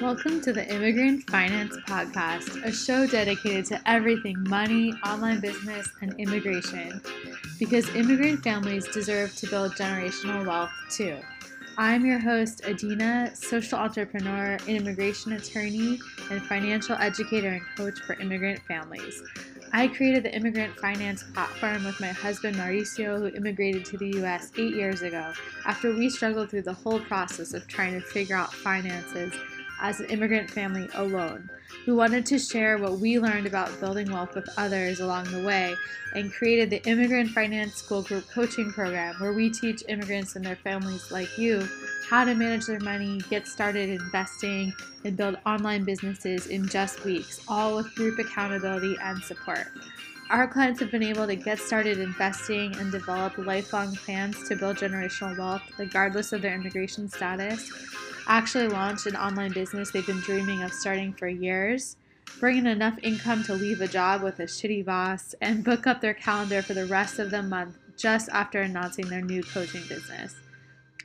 Welcome to the Immigrant Finance Podcast, a show dedicated to everything money, online business, and immigration. Because immigrant families deserve to build generational wealth too. I'm your host, Adina, social entrepreneur, immigration attorney, and financial educator and coach for immigrant families. I created the Immigrant Finance platform with my husband Mauricio, who immigrated to the US eight years ago after we struggled through the whole process of trying to figure out finances as an immigrant family alone. We wanted to share what we learned about building wealth with others along the way and created the Immigrant Finance School Group Coaching Program, where we teach immigrants and their families like you how to manage their money, get started investing, and build online businesses in just weeks, all with group accountability and support. Our clients have been able to get started investing and develop lifelong plans to build generational wealth, regardless of their immigration status. Actually, launched an online business they've been dreaming of starting for years, bring in enough income to leave a job with a shitty boss, and book up their calendar for the rest of the month just after announcing their new coaching business.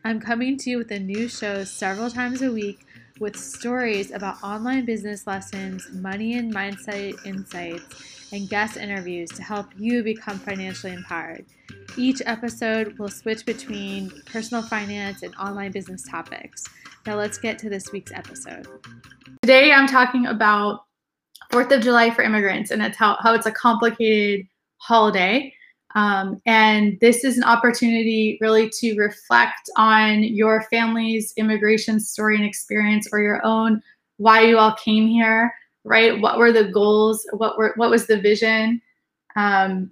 I'm coming to you with a new show several times a week with stories about online business lessons, money and mindset insights, and guest interviews to help you become financially empowered. Each episode will switch between personal finance and online business topics. Now, let's get to this week's episode. Today, I'm talking about 4th of July for immigrants and it's how, how it's a complicated holiday. Um, and this is an opportunity really to reflect on your family's immigration story and experience or your own why you all came here, right? What were the goals? What were what was the vision? Um,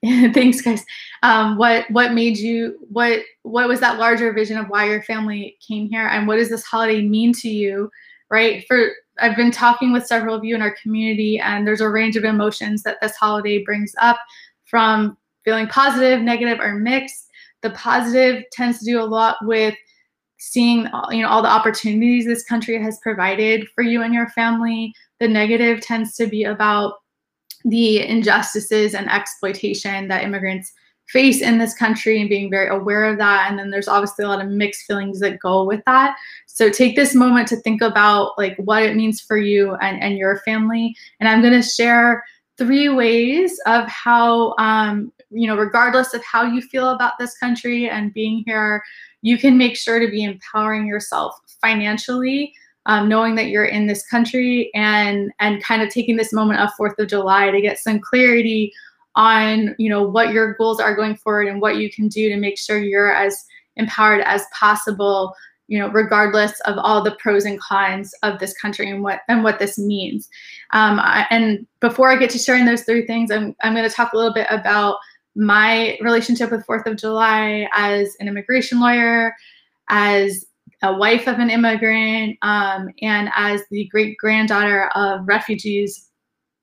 thanks, guys. Um, what what made you what what was that larger vision of why your family came here, and what does this holiday mean to you, right? For I've been talking with several of you in our community, and there's a range of emotions that this holiday brings up from feeling positive, negative, or mixed. The positive tends to do a lot with seeing you know all the opportunities this country has provided for you and your family. The negative tends to be about the injustices and exploitation that immigrants face in this country and being very aware of that. And then there's obviously a lot of mixed feelings that go with that. So take this moment to think about like what it means for you and, and your family. And i'm going to share three ways of how, um, you know, regardless of how you feel about this country and being here, you can make sure to be empowering yourself financially, um, knowing that you're in this country and and kind of taking this moment of Fourth of July to get some clarity on, you know, what your goals are going forward and what you can do to make sure you're as empowered as possible you know, regardless of all the pros and cons of this country and what and what this means. Um, I, and before I get to sharing those three things, I'm I'm going to talk a little bit about my relationship with Fourth of July as an immigration lawyer, as a wife of an immigrant, um, and as the great granddaughter of refugees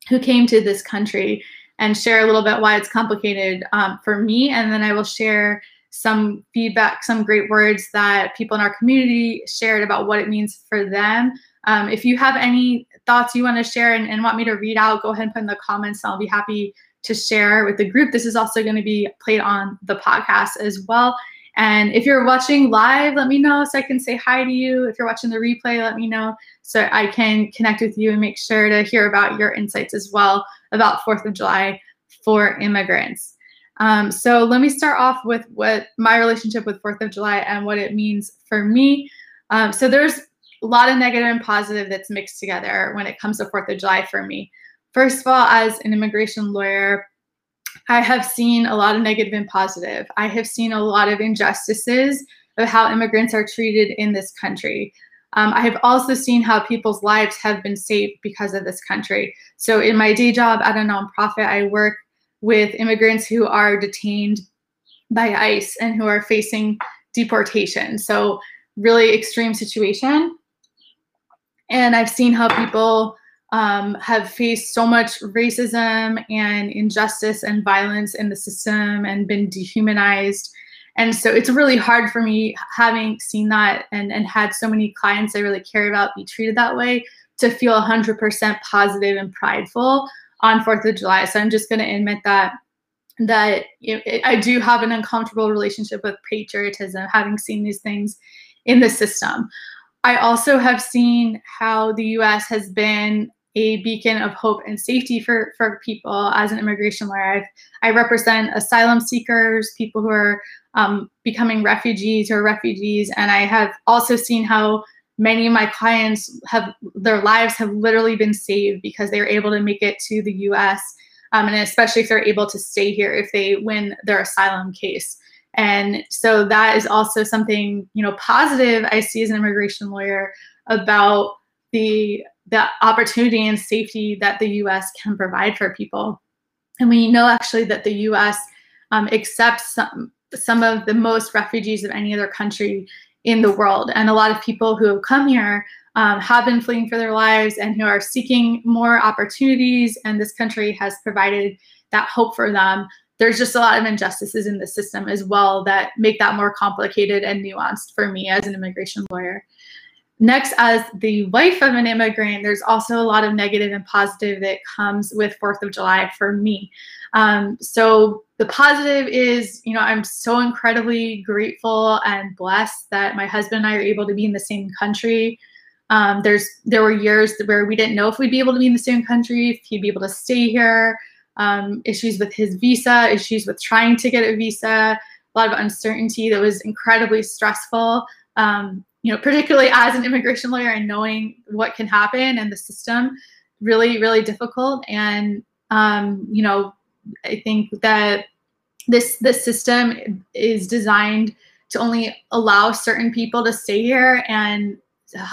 who came to this country, and share a little bit why it's complicated um, for me, and then I will share some feedback, some great words that people in our community shared about what it means for them. Um, if you have any thoughts you want to share and, and, want me to read out, go ahead and put in the comments. I'll be happy to share with the group. This is also going to be played on the podcast as well. And if you're watching live, let me know so I can say hi to you. If you're watching the replay, let me know so I can connect with you and make sure to hear about your insights as well about 4th of July for immigrants. Um, so let me start off with what my relationship with Fourth of July and what it means for me. Um, so there's a lot of negative and positive that's mixed together when it comes to Fourth of July for me. First of all, as an immigration lawyer, I have seen a lot of negative and positive. I have seen a lot of injustices of how immigrants are treated in this country. Um, I have also seen how people's lives have been saved because of this country. So, in my day job at a nonprofit, I work with immigrants who are detained by ICE and who are facing deportation. So, really extreme situation. And I've seen how people um, have faced so much racism and injustice and violence in the system and been dehumanized. And so it's really hard for me, having seen that and, and had so many clients I really care about be treated that way, to feel 100% positive and prideful on Fourth of July. So I'm just going to admit that that I do have an uncomfortable relationship with patriotism, having seen these things in the system. I also have seen how the US has been a beacon of hope and safety for, for people as an immigration lawyer. I've, i represent asylum seekers, people who are um, becoming refugees or refugees, and I have also seen how many of my clients have their lives have literally been saved because they are able to make it to the U.S. Um, and especially if they're able to stay here if they win their asylum case. And so that is also something you know positive I see as an immigration lawyer about the the opportunity and safety that the U.S. can provide for people. And we know actually that the U.S. Um, accepts some some of the most refugees of any other country in the world, and a lot of people who have come here um, have been fleeing for their lives and who are seeking more opportunities. And this country has provided that hope for them. There's just a lot of injustices in the system as well that make that more complicated and nuanced for me as an immigration lawyer. Next, as the wife of an immigrant, there's also a lot of negative and positive that comes with Fourth of July for me. Um, so the positive is, you know, I'm so incredibly grateful and blessed that my husband and I are able to be in the same country. Um, there's there were years where we didn't know if we'd be able to be in the same country, if he'd be able to stay here. Um, issues with his visa, issues with trying to get a visa, a lot of uncertainty that was incredibly stressful. Um, you know, particularly as an immigration lawyer and knowing what can happen and the system, really, really difficult. And um, you know, I think that this this system is designed to only allow certain people to stay here and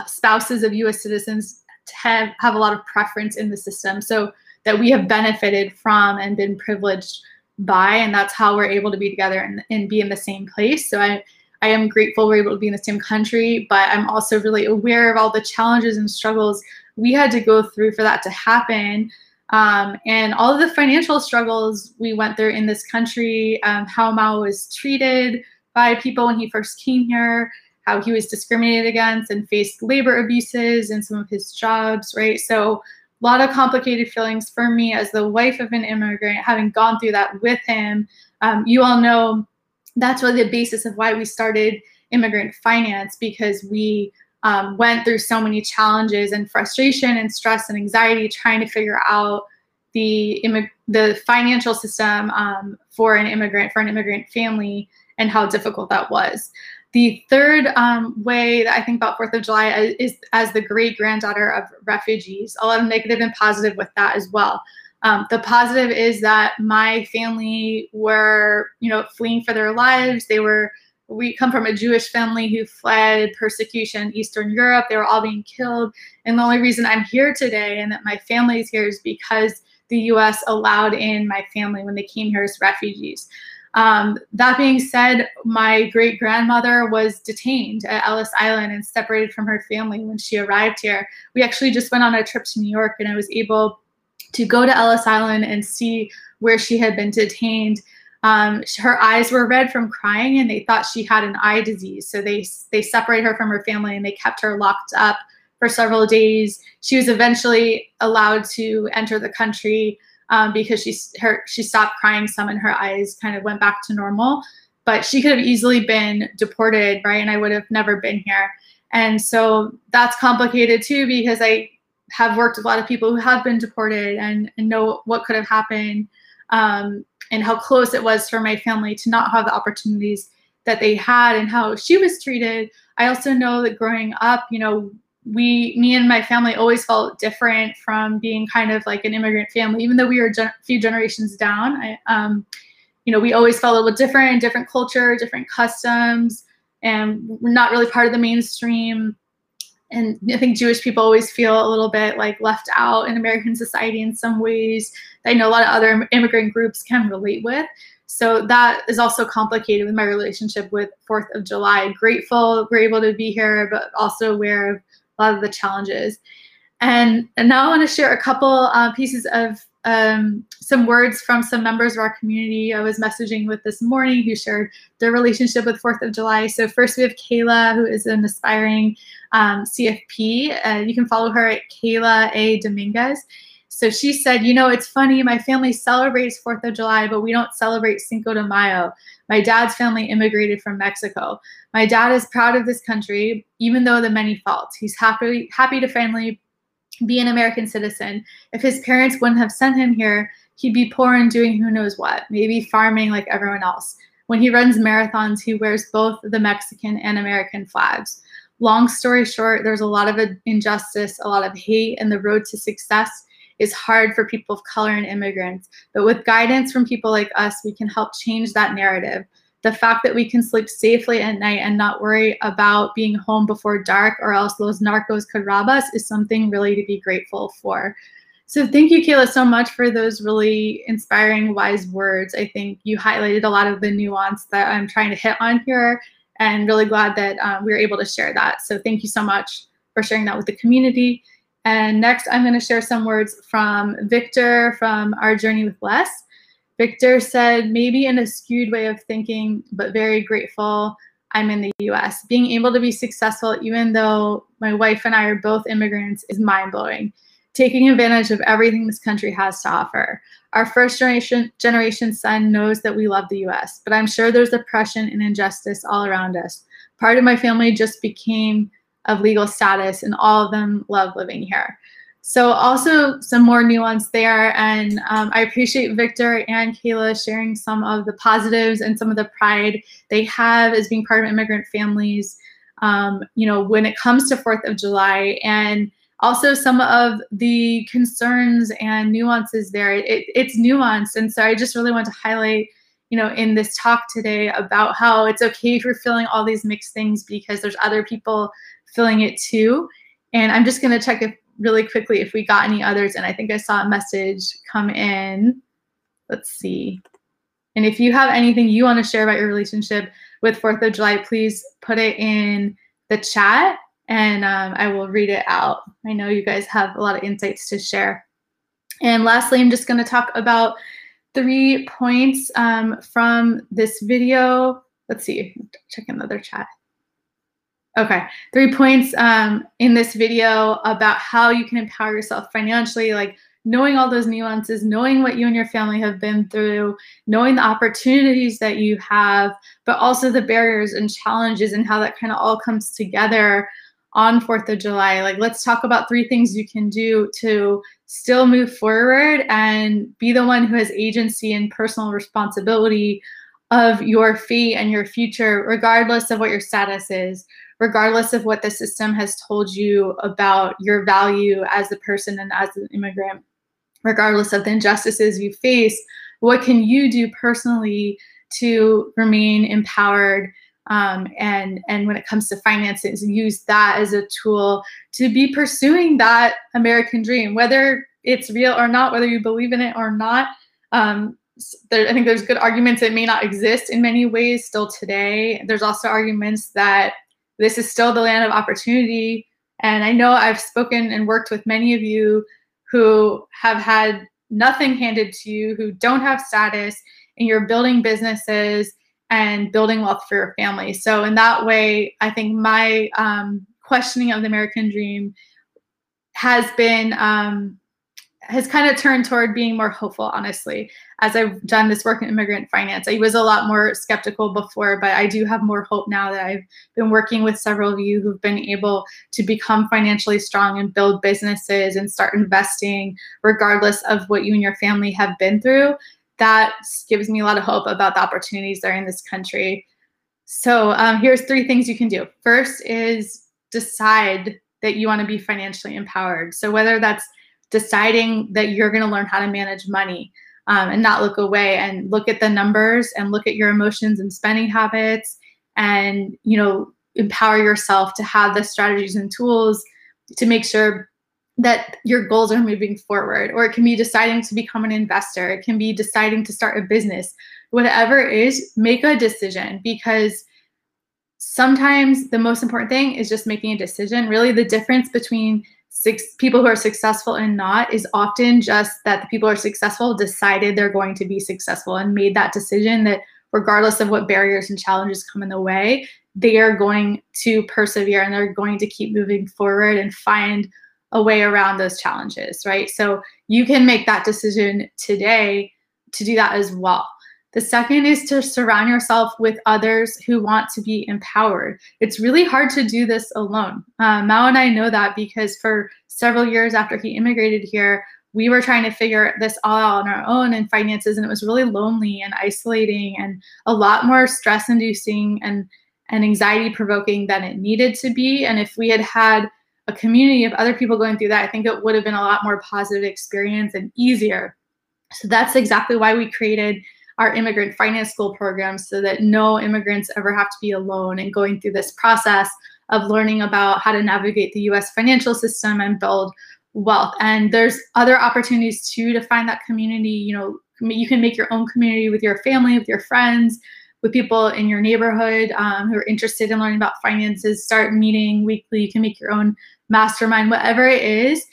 spouses of U.S. citizens have have a lot of preference in the system. So that we have benefited from and been privileged by, and that's how we're able to be together and, and be in the same place. So I I am grateful we're able to be in the same country, but I'm also really aware of all the challenges and struggles we had to go through for that to happen. Um, and all of the financial struggles we went through in this country, um, how Mao was treated by people when he first came here, how he was discriminated against and faced labor abuses in some of his jobs, right? So a lot of complicated feelings for me as the wife of an immigrant, having gone through that with him. Um, you all know that's really the basis of why we started immigrant finance because we um, went through so many challenges and frustration and stress and anxiety trying to figure out the the financial system um, for an immigrant for an immigrant family and how difficult that was. The third um, way that I think about Fourth of July is as the great granddaughter of refugees. A lot of negative and positive with that as well. Um, the positive is that my family were, you know, fleeing for their lives. They were, we come from a Jewish family who fled persecution in Eastern Europe. They were all being killed. And the only reason I'm here today and that my family is here is because the US allowed in my family when they came here as refugees. Um, that being said, my great grandmother was detained at Ellis Island and separated from her family when she arrived here. We actually just went on a trip to New York and I was able to go to Ellis Island and see where she had been detained. Um, her eyes were red from crying, and they thought she had an eye disease. So they they separated her from her family and they kept her locked up for several days. She was eventually allowed to enter the country um, because she her she stopped crying some, and her eyes kind of went back to normal. But she could have easily been deported, right? And I would have never been here. And so that's complicated too because I have worked with a lot of people who have been deported and, and know what could have happened um, and how close it was for my family to not have the opportunities that they had and how she was treated. I also know that growing up, you know, we, me and my family always felt different from being kind of like an immigrant family, even though we were a gen- few generations down. I, um, you know, we always felt a little different, different culture, different customs, and we're not really part of the mainstream and I think Jewish people always feel a little bit like left out in American society in some ways. I know a lot of other immigrant groups can relate with. So that is also complicated with my relationship with Fourth of July. Grateful we're able to be here, but also aware of a lot of the challenges. And, and now I want to share a couple uh, pieces of um, some words from some members of our community I was messaging with this morning who shared their relationship with 4th of July. So first we have Kayla, who is an aspiring um, CFP. Uh, you can follow her at Kayla A. Dominguez. So she said, You know, it's funny. My family celebrates 4th of July, but we don't celebrate Cinco de Mayo. My dad's family immigrated from Mexico. My dad is proud of this country, even though the many faults. He's happy, happy to finally be an American citizen. If his parents wouldn't have sent him here, he'd be poor and doing who knows what, maybe farming like everyone else. When he runs marathons, he wears both the Mexican and American flags. Long story short, there's a lot of injustice, a lot of hate, and the road to success is hard for people of color and immigrants. But with guidance from people like us, we can help change that narrative. The fact that we can sleep safely at night and not worry about being home before dark or else those narcos could rob us is something really to be grateful for. So thank you, Kayla, so much for those really inspiring, wise words. I think you highlighted a lot of the nuance that I'm trying to hit on here and really glad that um, we were able to share that. So thank you so much for sharing that with the community. And next, I'm going to share some words from Victor from Our Journey with Less. Victor said, maybe in a skewed way of thinking, but very grateful I'm in the US. Being able to be successful, even though my wife and I are both immigrants, is mind blowing. Taking advantage of everything this country has to offer. Our first generation, generation son knows that we love the US, but I'm sure there's oppression and injustice all around us. Part of my family just became of legal status, and all of them love living here. So also some more nuance there, and um, I appreciate Victor and Kayla sharing some of the positives and some of the pride they have as being part of immigrant families. Um, you know, when it comes to Fourth of July, and also some of the concerns and nuances there. It, it's nuanced, and so I just really want to highlight you know, in this talk today about how it's okay if you're feeling all these mixed things because there's other people feeling it too. And I'm just going to check if really quickly if we got any others. And I think I saw a message come in. Let's see. And if you have anything you want to share about your relationship with 4th of July, please put it in the chat and um, I will read it out. I know you guys have a lot of insights to share. And lastly, I'm just going to talk about three points um, from this video. Let's see, check another chat. Okay, three points um, in this video about how you can empower yourself financially, like knowing all those nuances, knowing what you and your family have been through, knowing the opportunities that you have, but also the barriers and challenges and how that kind of all comes together on 4th of July. Like, let's talk about three things you can do to still move forward and be the one who has agency and personal responsibility of your fate and your future, regardless of what your status is, regardless of what the system has told you about your value as a person and as an immigrant, regardless of the injustices you face, what can you do personally to remain empowered? Um, and and when it comes to finances, use that as a tool to be pursuing that American dream, whether it's real or not, whether you believe in it or not. Um, there, I think there's good arguments that may not exist in many ways still today. There's also arguments that this is still the land of opportunity. And I know I've spoken and worked with many of you who have had nothing handed to you, who don't have status, and you're building businesses and building wealth for your family. So, in that way, I think my um, questioning of the American dream has been um, has kind of turned toward being more hopeful, honestly, as I've done this work in immigrant finance. I was a lot more skeptical before, but I do have more hope now that I've been working with several of you who've been able to become financially strong and build businesses and start investing, regardless of what you and your family have been through. That gives me a lot of hope about the opportunities that are in this country. So um, here's three things you can do. First is decide that you want to be financially empowered. So whether that's deciding that you're going to learn how to manage money um, and not look away and look at the numbers and look at your emotions and spending habits and you know empower yourself to have the strategies and tools to make sure that your goals are moving forward. Or it can be deciding to become an investor. It can be deciding to start a business. Whatever it is make a decision because sometimes the most important thing is just making a decision. Really the difference between six people who are successful and not is often just that the people who are successful decided they're going to be successful and made that decision that regardless of what barriers and challenges come in the way, they are going to persevere and they're going to keep moving forward and find a way around those challenges, right? So you can make that decision today to do that as well. The second is to surround yourself with others who want to be empowered. It's really hard to do this alone. Uh, Mao and I know that because for several years after he immigrated here, we were trying to figure this all out on our own in finances, and it was really lonely and isolating and a lot more stress inducing and, and anxiety provoking than it needed to be. And if we had had a community of other people going through that, I think it would have been a lot more positive experience and easier. So that's exactly why we created our immigrant finance school program so that no immigrants ever have to be alone and going through this process of learning about how to navigate the US financial system and build wealth. And there's other opportunities too to find that community. You know, you can make your own community with your family, with your friends, with people in your neighborhood um, who are interested in learning about finances. Start meeting weekly. You can make your own mastermind, whatever it is.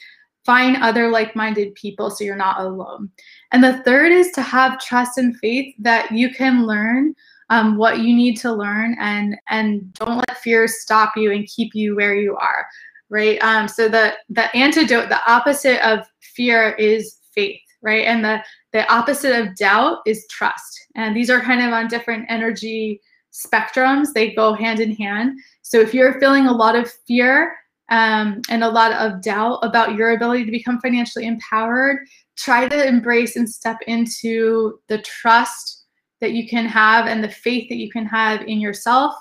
Find other like minded people so you're not alone. And the third is to have trust and faith that you can learn um, what you need to learn and and don't let fear stop you and keep you where you are right? Um, so the the antidote the opposite of fear is faith right? And the the opposite of doubt is trust. And these are kind of on different energy spectrums. They go hand in hand. So if you're feeling a lot of fear um, and a lot of doubt about your ability to become financially empowered try to embrace and step into the trust that you can have and the faith that you can have in yourself,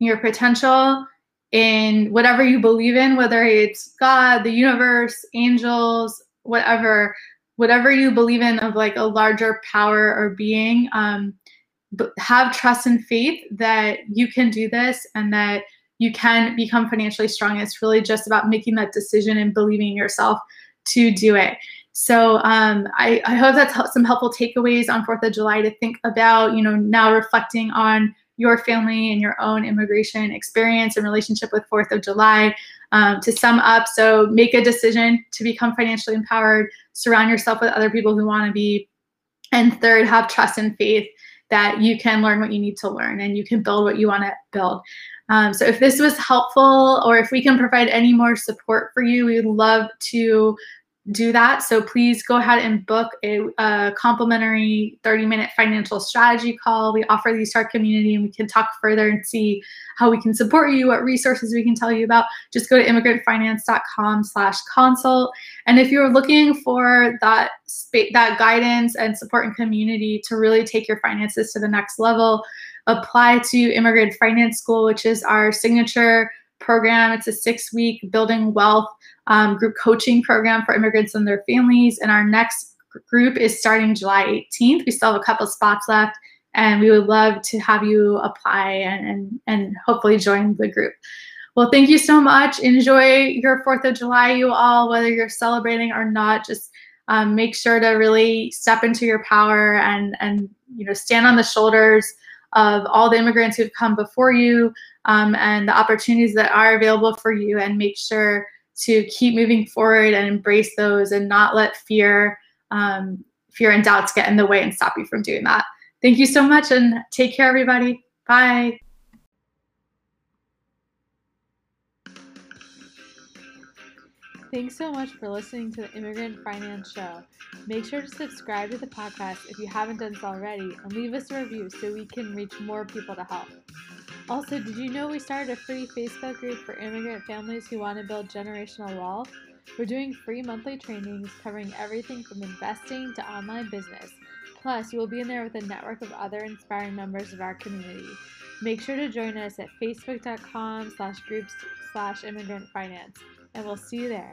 in your potential, in whatever you believe in, whether it's God, the universe, angels, whatever, whatever you believe in of like a larger power or being. Um, have trust and faith that you can do this and that you can become financially strong. It's really just about making that decision and believing in yourself to do it. So um, I, I, hope that's some helpful takeaways on 4th of July to think about, you know, now reflecting on your family and your own immigration experience and relationship with 4th of July. Um, to sum up, so make a decision to become financially empowered, surround yourself with other people who want to be, and third, have trust and faith that you can learn what you need to learn and you can build what you want to build. Um, so if this was helpful or if we can provide any more support for you, we would love to do that. So please go ahead and book a, a, complimentary 30 minute financial strategy call. We offer these to our community and we can talk further and see how we can support you, what resources we can tell you about. Just go to immigrantfinance.com slash consult. And if you're looking for that, that guidance and support and community to really take your finances to the next level, apply to Immigrant Finance School, which is our signature program. It's a six week building wealth um, group coaching program for immigrants and their families. And our next group is starting July 18th. We still have a couple spots left, and we would love to have you apply and, and, and hopefully join the group. Well, thank you so much. Enjoy your 4th of July, you all, whether you're celebrating or not. Just um, make sure to really step into your power and, and you know, stand on the shoulders of all the immigrants who've come before you um, and the opportunities that are available for you and make sure to keep moving forward and embrace those and not let fear um, fear and doubts get in the way and stop you from doing that. Thank you so much and take care everybody. Bye. Thanks so much for listening to the Immigrant Finance Show. Make sure to subscribe to the podcast if you haven't done so already and leave us a review so we can reach more people to help. Also, did you know we started a free Facebook group for immigrant families who want to build generational wealth? We're doing free monthly trainings covering everything from investing to online business. Plus, you will be in there with a network of other inspiring members of our community. Make sure to join us at facebook.com slash groups slash immigrant finance, and we'll see you there.